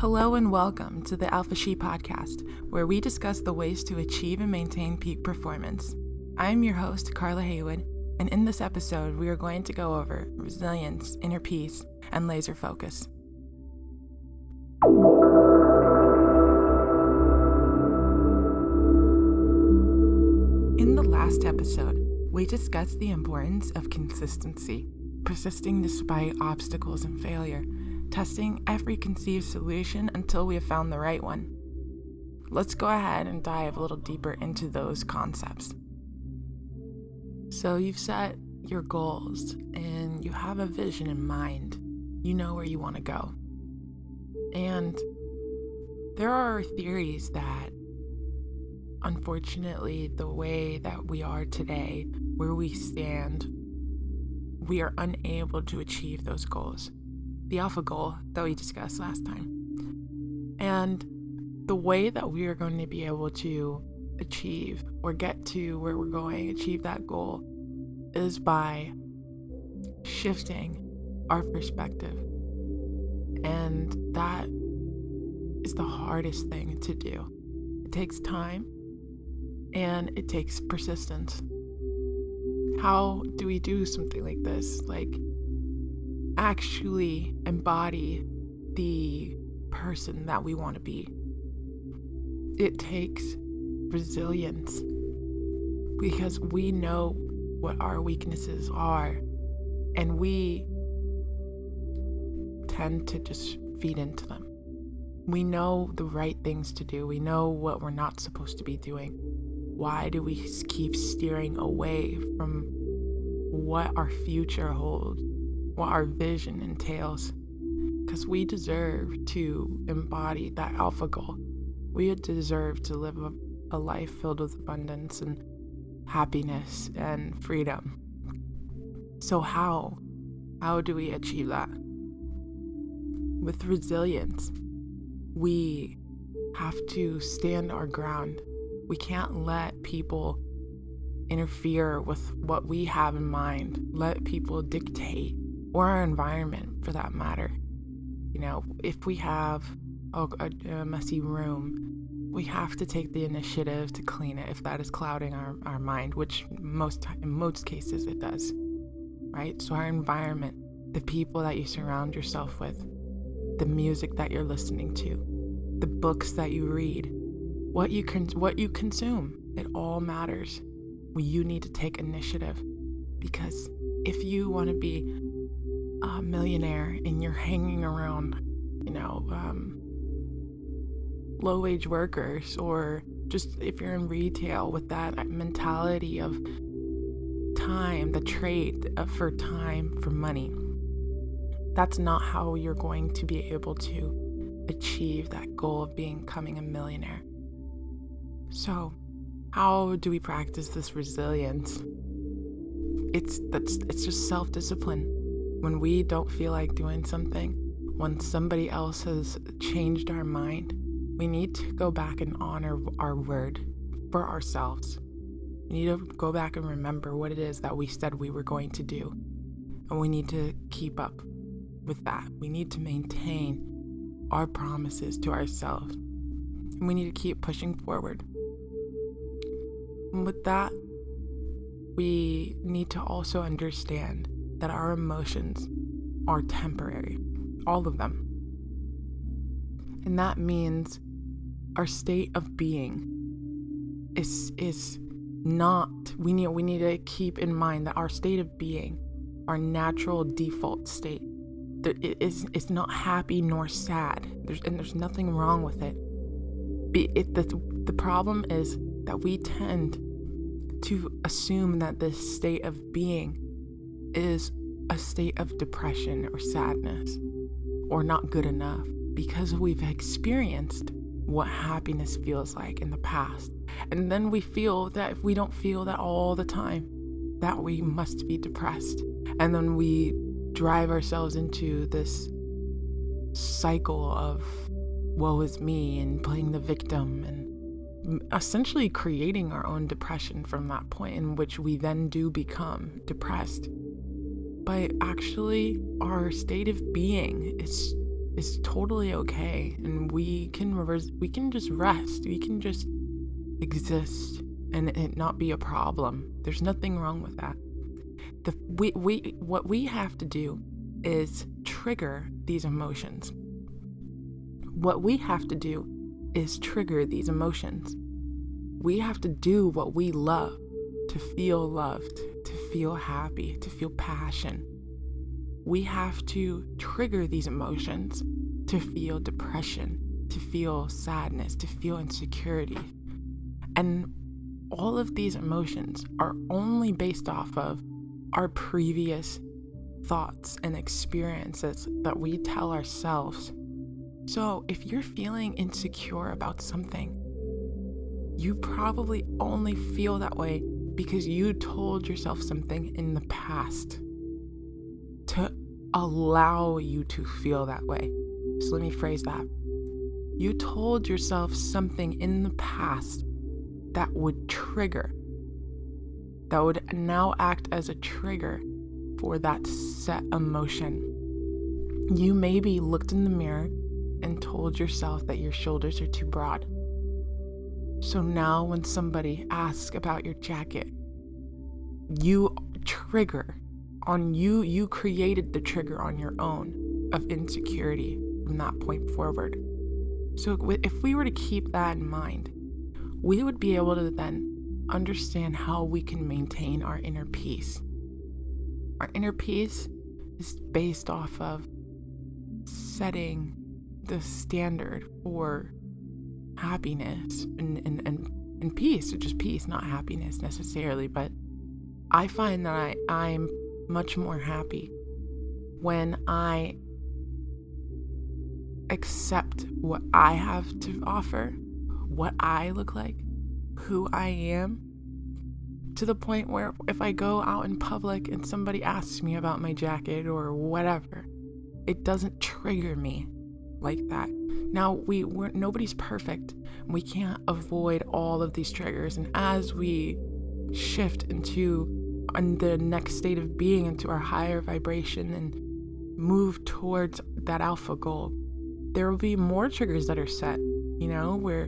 Hello and welcome to the Alpha She podcast, where we discuss the ways to achieve and maintain peak performance. I'm your host, Carla Haywood, and in this episode, we are going to go over resilience, inner peace, and laser focus. In the last episode, we discussed the importance of consistency, persisting despite obstacles and failure testing every conceived solution until we have found the right one. Let's go ahead and dive a little deeper into those concepts. So, you've set your goals and you have a vision in mind. You know where you want to go. And there are theories that, unfortunately, the way that we are today, where we stand, we are unable to achieve those goals the alpha goal that we discussed last time. And the way that we are going to be able to achieve or get to where we're going, achieve that goal, is by shifting our perspective. And that is the hardest thing to do. It takes time and it takes persistence. How do we do something like this? Like, actually embody the person that we want to be. It takes resilience because we know what our weaknesses are and we tend to just feed into them. We know the right things to do, we know what we're not supposed to be doing. Why do we keep steering away from what our future holds? What our vision entails. Because we deserve to embody that alpha goal. We deserve to live a, a life filled with abundance and happiness and freedom. So, how? How do we achieve that? With resilience, we have to stand our ground. We can't let people interfere with what we have in mind, let people dictate or our environment for that matter. You know, if we have a, a, messy room, we have to take the initiative to clean it if that is clouding our, our mind, which most in most cases it does. Right? So our environment, the people that you surround yourself with, the music that you're listening to, the books that you read, what you can what you consume, it all matters. You need to take initiative because if you want to be a millionaire and you're hanging around, you know, um, low wage workers, or just if you're in retail with that mentality of time, the trade for time for money, that's not how you're going to be able to achieve that goal of becoming a millionaire. So, how do we practice this resilience? It's that's it's just self-discipline when we don't feel like doing something, when somebody else has changed our mind, we need to go back and honor our word for ourselves. We need to go back and remember what it is that we said we were going to do. And we need to keep up with that. We need to maintain our promises to ourselves. And we need to keep pushing forward. And with that, we need to also understand that our emotions are temporary, all of them. And that means our state of being is is not we need we need to keep in mind that our state of being, our natural default state, it is it's not happy nor sad. There's and there's nothing wrong with it. it the, the problem is that we tend to assume that this state of being is a state of depression or sadness or not good enough because we've experienced what happiness feels like in the past. And then we feel that if we don't feel that all the time, that we must be depressed. And then we drive ourselves into this cycle of woe is me and playing the victim and essentially creating our own depression from that point in which we then do become depressed but actually our state of being is is totally okay and we can reverse we can just rest we can just exist and it not be a problem. There's nothing wrong with that. The we, we what we have to do is trigger these emotions. What we have to do is trigger these emotions. We have to do what we love to feel loved feel happy to feel passion we have to trigger these emotions to feel depression, to feel sadness, to feel insecurity. And all of these emotions are only based off of our previous thoughts and experiences that we tell ourselves. So, if you're feeling insecure about something, you probably only feel that way because you told yourself something in the past to allow you to feel that way. So let me phrase that. You told yourself something in the past that would trigger, that would now act as a trigger for that set emotion. You maybe looked in the mirror and told yourself that your shoulders are too broad. So now, when somebody asks about your jacket, you trigger on you, you created the trigger on your own of insecurity from that point forward. So, if we were to keep that in mind, we would be able to then understand how we can maintain our inner peace. Our inner peace is based off of setting the standard for happiness and, and, and, and peace, which is peace, not happiness necessarily. But I find that I, I'm much more happy when I accept what I have to offer, what I look like, who I am, to the point where if I go out in public and somebody asks me about my jacket or whatever, it doesn't trigger me like that. Now we we're, nobody's perfect. We can't avoid all of these triggers, and as we shift into the next state of being into our higher vibration and move towards that alpha goal, there will be more triggers that are set, you know, where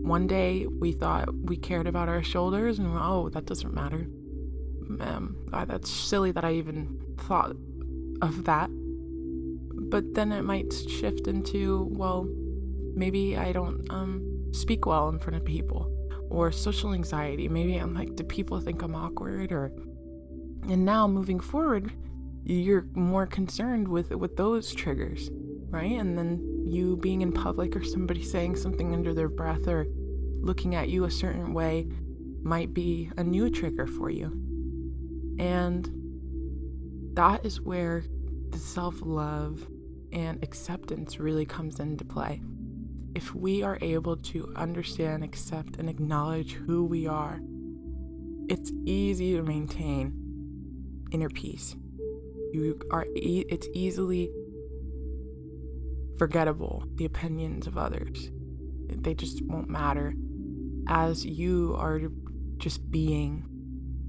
one day we thought we cared about our shoulders and oh, that doesn't matter. Um, God, that's silly that I even thought of that. But then it might shift into, well, maybe I don't um, speak well in front of people or social anxiety. Maybe I'm like, do people think I'm awkward? Or and now moving forward, you're more concerned with with those triggers, right? And then you being in public or somebody saying something under their breath or looking at you a certain way might be a new trigger for you. And that is where the self love and acceptance really comes into play if we are able to understand, accept, and acknowledge who we are, it's easy to maintain inner peace. You are e- it's easily forgettable the opinions of others. They just won't matter as you are just being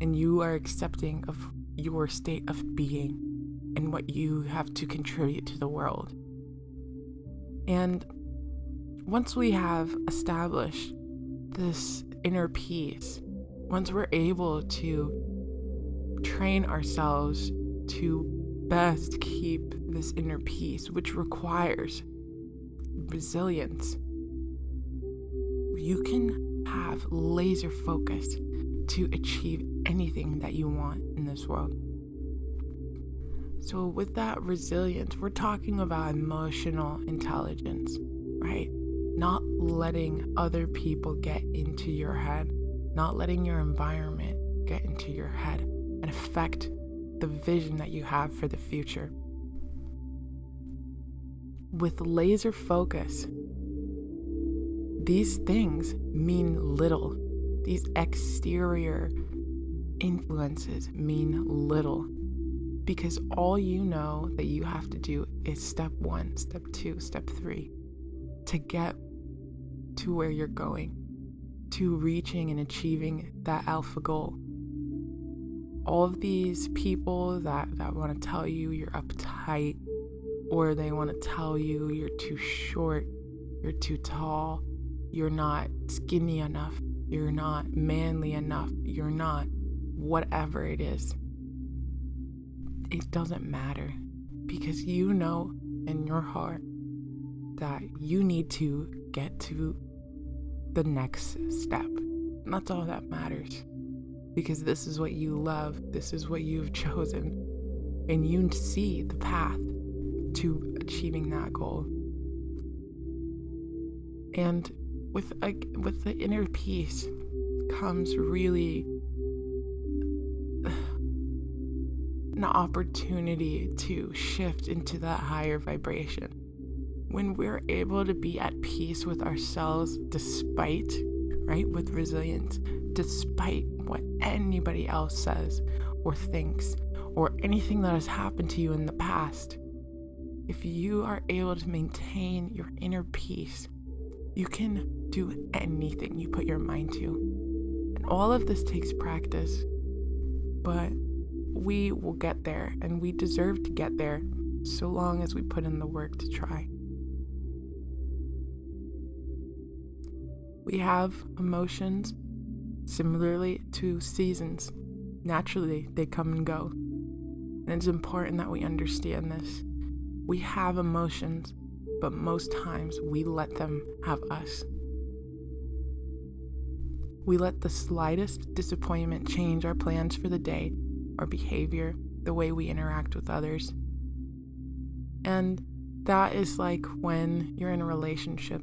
and you are accepting of your state of being and what you have to contribute to the world. And once we have established this inner peace, once we're able to train ourselves to best keep this inner peace, which requires resilience, you can have laser focus to achieve anything that you want in this world. So, with that resilience, we're talking about emotional intelligence, right? not letting other people get into your head, not letting your environment get into your head and affect the vision that you have for the future. With laser focus, these things mean little. These exterior influences mean little because all you know that you have to do is step one, step two, step three to get to where you're going, to reaching and achieving that alpha goal. All of these people that, that want to tell you you're uptight or they want to tell you you're too short, you're too tall, you're not skinny enough, you're not manly enough, you're not whatever it is. It doesn't matter because you know in your heart that you need to get to the next step. And that's all that matters. Because this is what you love, this is what you've chosen, and you see the path to achieving that goal. And with a, with the inner peace comes really an opportunity to shift into that higher vibration. When we're able to be at peace with ourselves despite, right, with resilience, despite what anybody else says or thinks or anything that has happened to you in the past, if you are able to maintain your inner peace, you can do anything you put your mind to. And all of this takes practice, but we will get there and we deserve to get there so long as we put in the work to try. We have emotions similarly to seasons. Naturally, they come and go. And it's important that we understand this. We have emotions, but most times we let them have us. We let the slightest disappointment change our plans for the day, our behavior, the way we interact with others. And that is like when you're in a relationship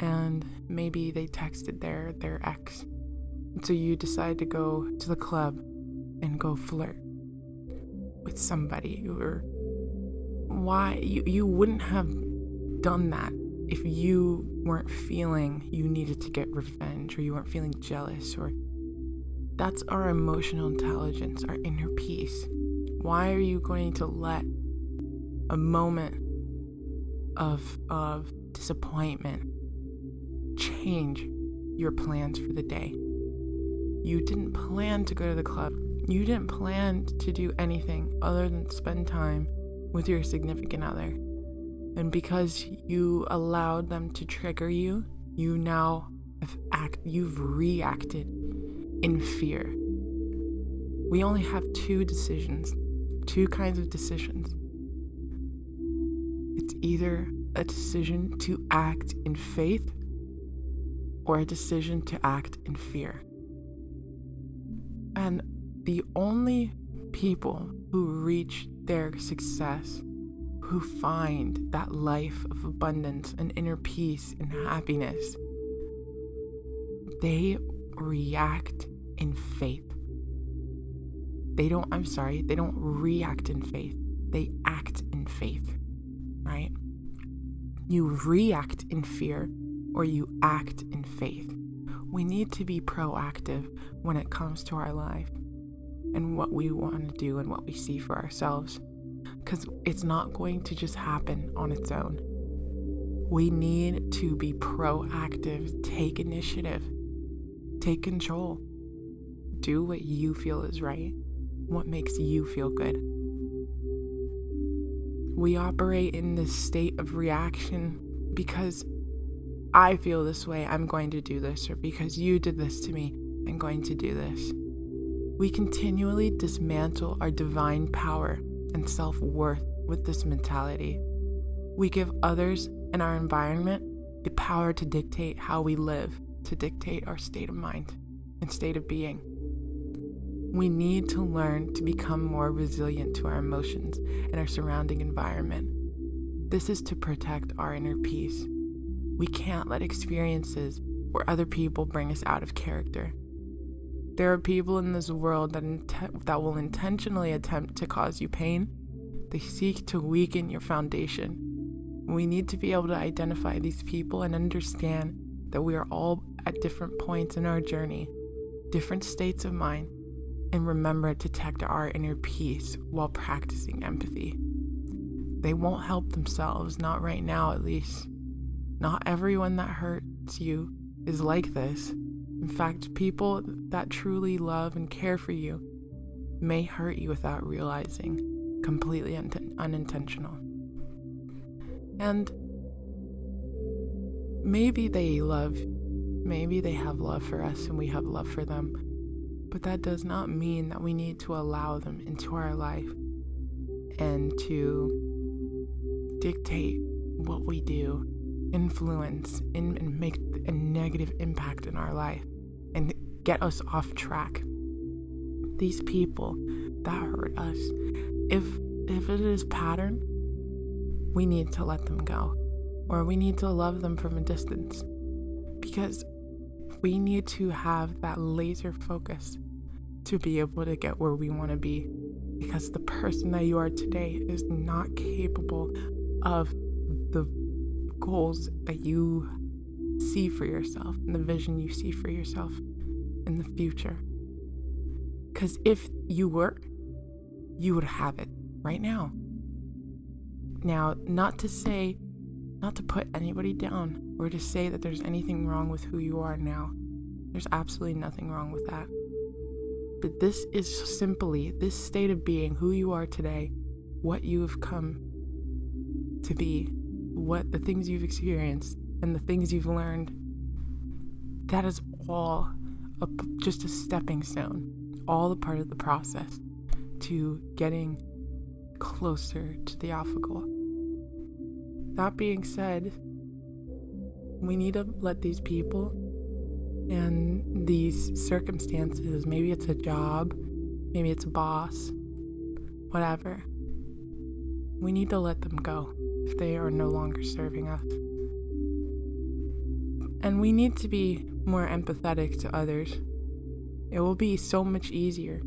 and maybe they texted their their ex. So you decide to go to the club and go flirt with somebody or why you, you wouldn't have done that if you weren't feeling you needed to get revenge or you weren't feeling jealous or that's our emotional intelligence, our inner peace. Why are you going to let a moment of of disappointment change your plans for the day? You didn't plan to go to the club. You didn't plan to do anything other than spend time with your significant other. And because you allowed them to trigger you, you now have act you've reacted in fear. We only have two decisions, two kinds of decisions. It's either a decision to act in faith or a decision to act in fear. And the only people who reach their success who find that life of abundance and inner peace and happiness, they react in faith. They don't, I'm sorry, they don't react in faith, they act in faith, right? You react in fear or you act in faith. We need to be proactive when it comes to our life and what we want to do and what we see for ourselves because it's not going to just happen on its own. We need to be proactive, take initiative, take control, do what you feel is right, what makes you feel good. We operate in this state of reaction because I feel this way, I'm going to do this, or because you did this to me, I'm going to do this. We continually dismantle our divine power and self worth with this mentality. We give others and our environment the power to dictate how we live, to dictate our state of mind and state of being. We need to learn to become more resilient to our emotions and our surrounding environment. This is to protect our inner peace. We can't let experiences or other people bring us out of character. There are people in this world that, int- that will intentionally attempt to cause you pain. They seek to weaken your foundation. We need to be able to identify these people and understand that we are all at different points in our journey, different states of mind, and remember to protect our inner peace while practicing empathy. They won't help themselves, not right now at least. Not everyone that hurts you is like this. In fact, people that truly love and care for you may hurt you without realizing, completely un- unintentional. And maybe they love, maybe they have love for us and we have love for them. But that does not mean that we need to allow them into our life and to dictate what we do, influence, and make a negative impact in our life and get us off track. These people that hurt us, if if it is pattern, we need to let them go or we need to love them from a distance because we need to have that laser focus to be able to get where we want to be because the person that you are today is not capable of the goals that you see for yourself and the vision you see for yourself in the future. Because if you were, you would have it right now. Now, not to say, not to put anybody down or to say that there's anything wrong with who you are now. There's absolutely nothing wrong with that. But this is simply this state of being, who you are today, what you have come to be, what the things you've experienced, and the things you've learned. That is all a, just a stepping stone, all a part of the process to getting closer to the alpha goal. That being said, we need to let these people and these circumstances maybe it's a job, maybe it's a boss, whatever we need to let them go if they are no longer serving us. And we need to be more empathetic to others. It will be so much easier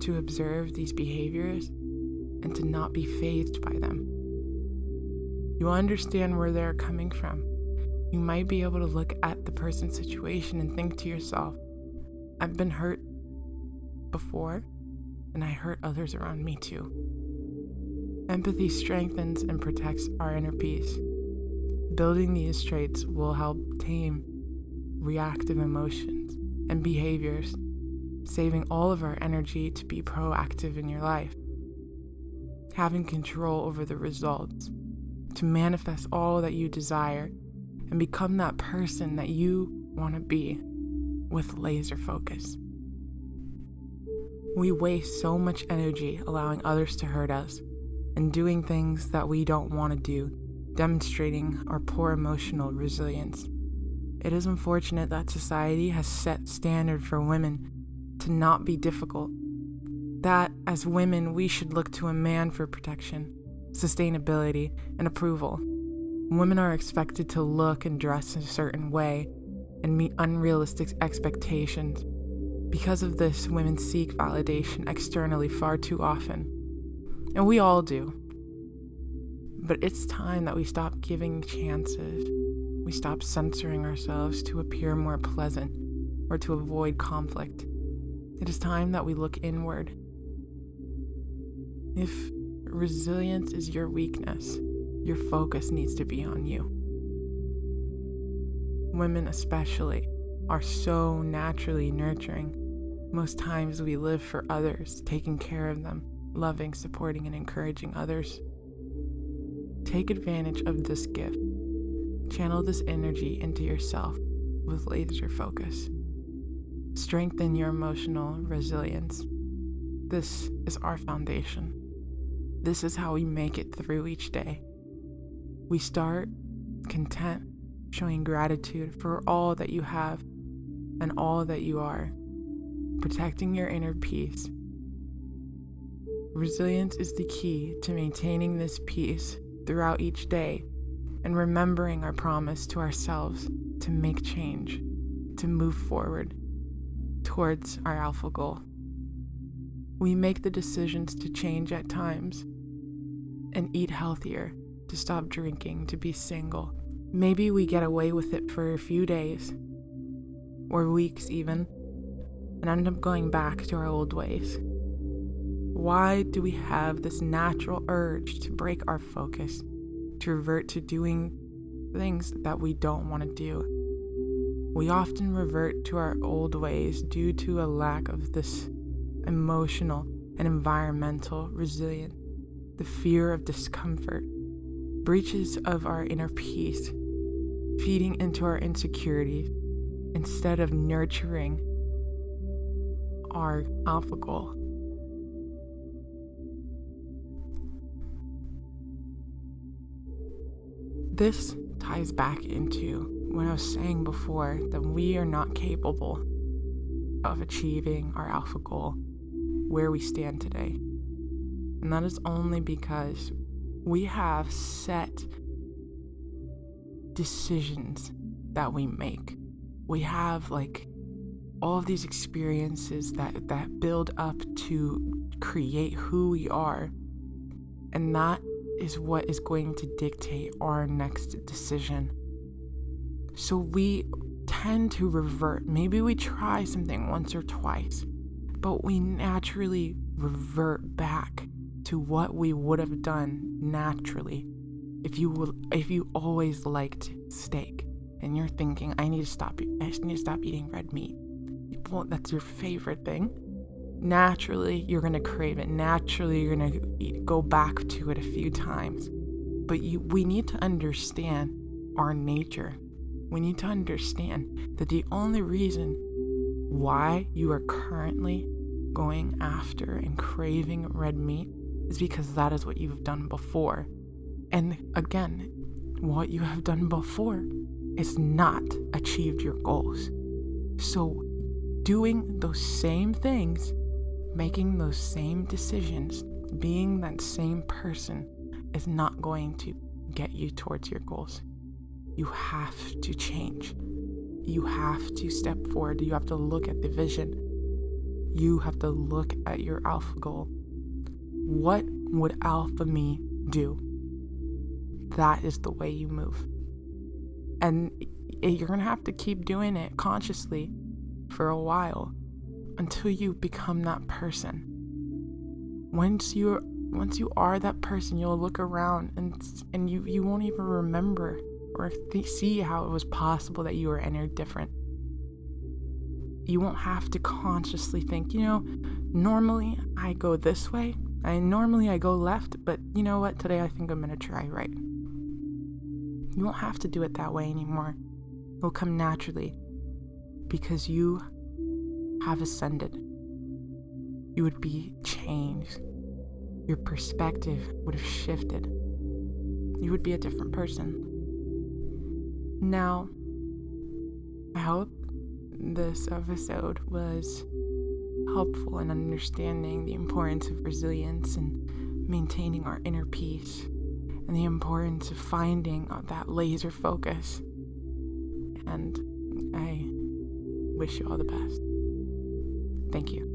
to observe these behaviors and to not be fazed by them. You understand where they're coming from. You might be able to look at the person's situation and think to yourself, I've been hurt before, and I hurt others around me too. Empathy strengthens and protects our inner peace. Building these traits will help tame reactive emotions and behaviors, saving all of our energy to be proactive in your life. Having control over the results, to manifest all that you desire and become that person that you want to be with laser focus. We waste so much energy allowing others to hurt us and doing things that we don't want to do, demonstrating our poor emotional resilience. It is unfortunate that society has set standard for women to not be difficult. That as women we should look to a man for protection, sustainability, and approval. Women are expected to look and dress in a certain way and meet unrealistic expectations. Because of this, women seek validation externally far too often. And we all do. But it's time that we stop giving chances. We stop censoring ourselves to appear more pleasant or to avoid conflict. It is time that we look inward. If resilience is your weakness, your focus needs to be on you. Women, especially, are so naturally nurturing. Most times we live for others, taking care of them loving, supporting, and encouraging others. Take advantage of this gift. Channel this energy into yourself with laser focus. Strengthen your emotional resilience. This is our foundation. This is how we make it through each day. We start content, showing gratitude for all that you have and all that you are, protecting your inner peace Resilience is the key to maintaining this peace throughout each day and remembering our promise to ourselves to make change, to move forward towards our alpha goal. We make the decisions to change at times and eat healthier, to stop drinking, to be single. Maybe we get away with it for a few days or weeks, even, and end up going back to our old ways. Why do we have this natural urge to break our focus, to revert to doing things that we don't want to do? We often revert to our old ways due to a lack of this emotional and environmental resilience, the fear of discomfort. breaches of our inner peace, feeding into our insecurities instead of nurturing our alpha goal. This ties back into what I was saying before that we are not capable of achieving our alpha goal where we stand today. And that is only because we have set decisions that we make. We have like all of these experiences that that build up to create who we are. And that is what is going to dictate our next decision. So we tend to revert. Maybe we try something once or twice, but we naturally revert back to what we would have done naturally if you will, if you always liked steak and you're thinking I need to stop I just need to stop eating red meat. Well, that's your favorite thing. Naturally, you're going to crave it. Naturally, you're going to go back to it a few times. But you we need to understand our nature we need to understand that the only reason why you are currently going after and craving red meat is because that is what you've done before. And again, what you have done before is not achieved your goals. So, doing those same things, making those same decisions, being that same person is not going to get you towards your goals. You have to change. You have to step forward. You have to look at the vision. You have to look at your alpha goal. What would alpha me do? That is the way you move. And you're going to have to keep doing it consciously for a while until you become that person. Once you once you are that person, you'll look around and and you you won't even remember or th- see how it was possible that you were any different. You won't have to consciously think, you know, normally I go this way, I normally I go left, but you know what? Today I think I'm to try right. You won't have to do it that way anymore. It will come naturally because you have ascended. You would be changed. Your perspective would have shifted. You would be a different person. Now, I hope this episode was helpful in understanding the importance of resilience and maintaining our inner peace and the importance of finding uh, that laser focus. And I wish you all the best. Thank you.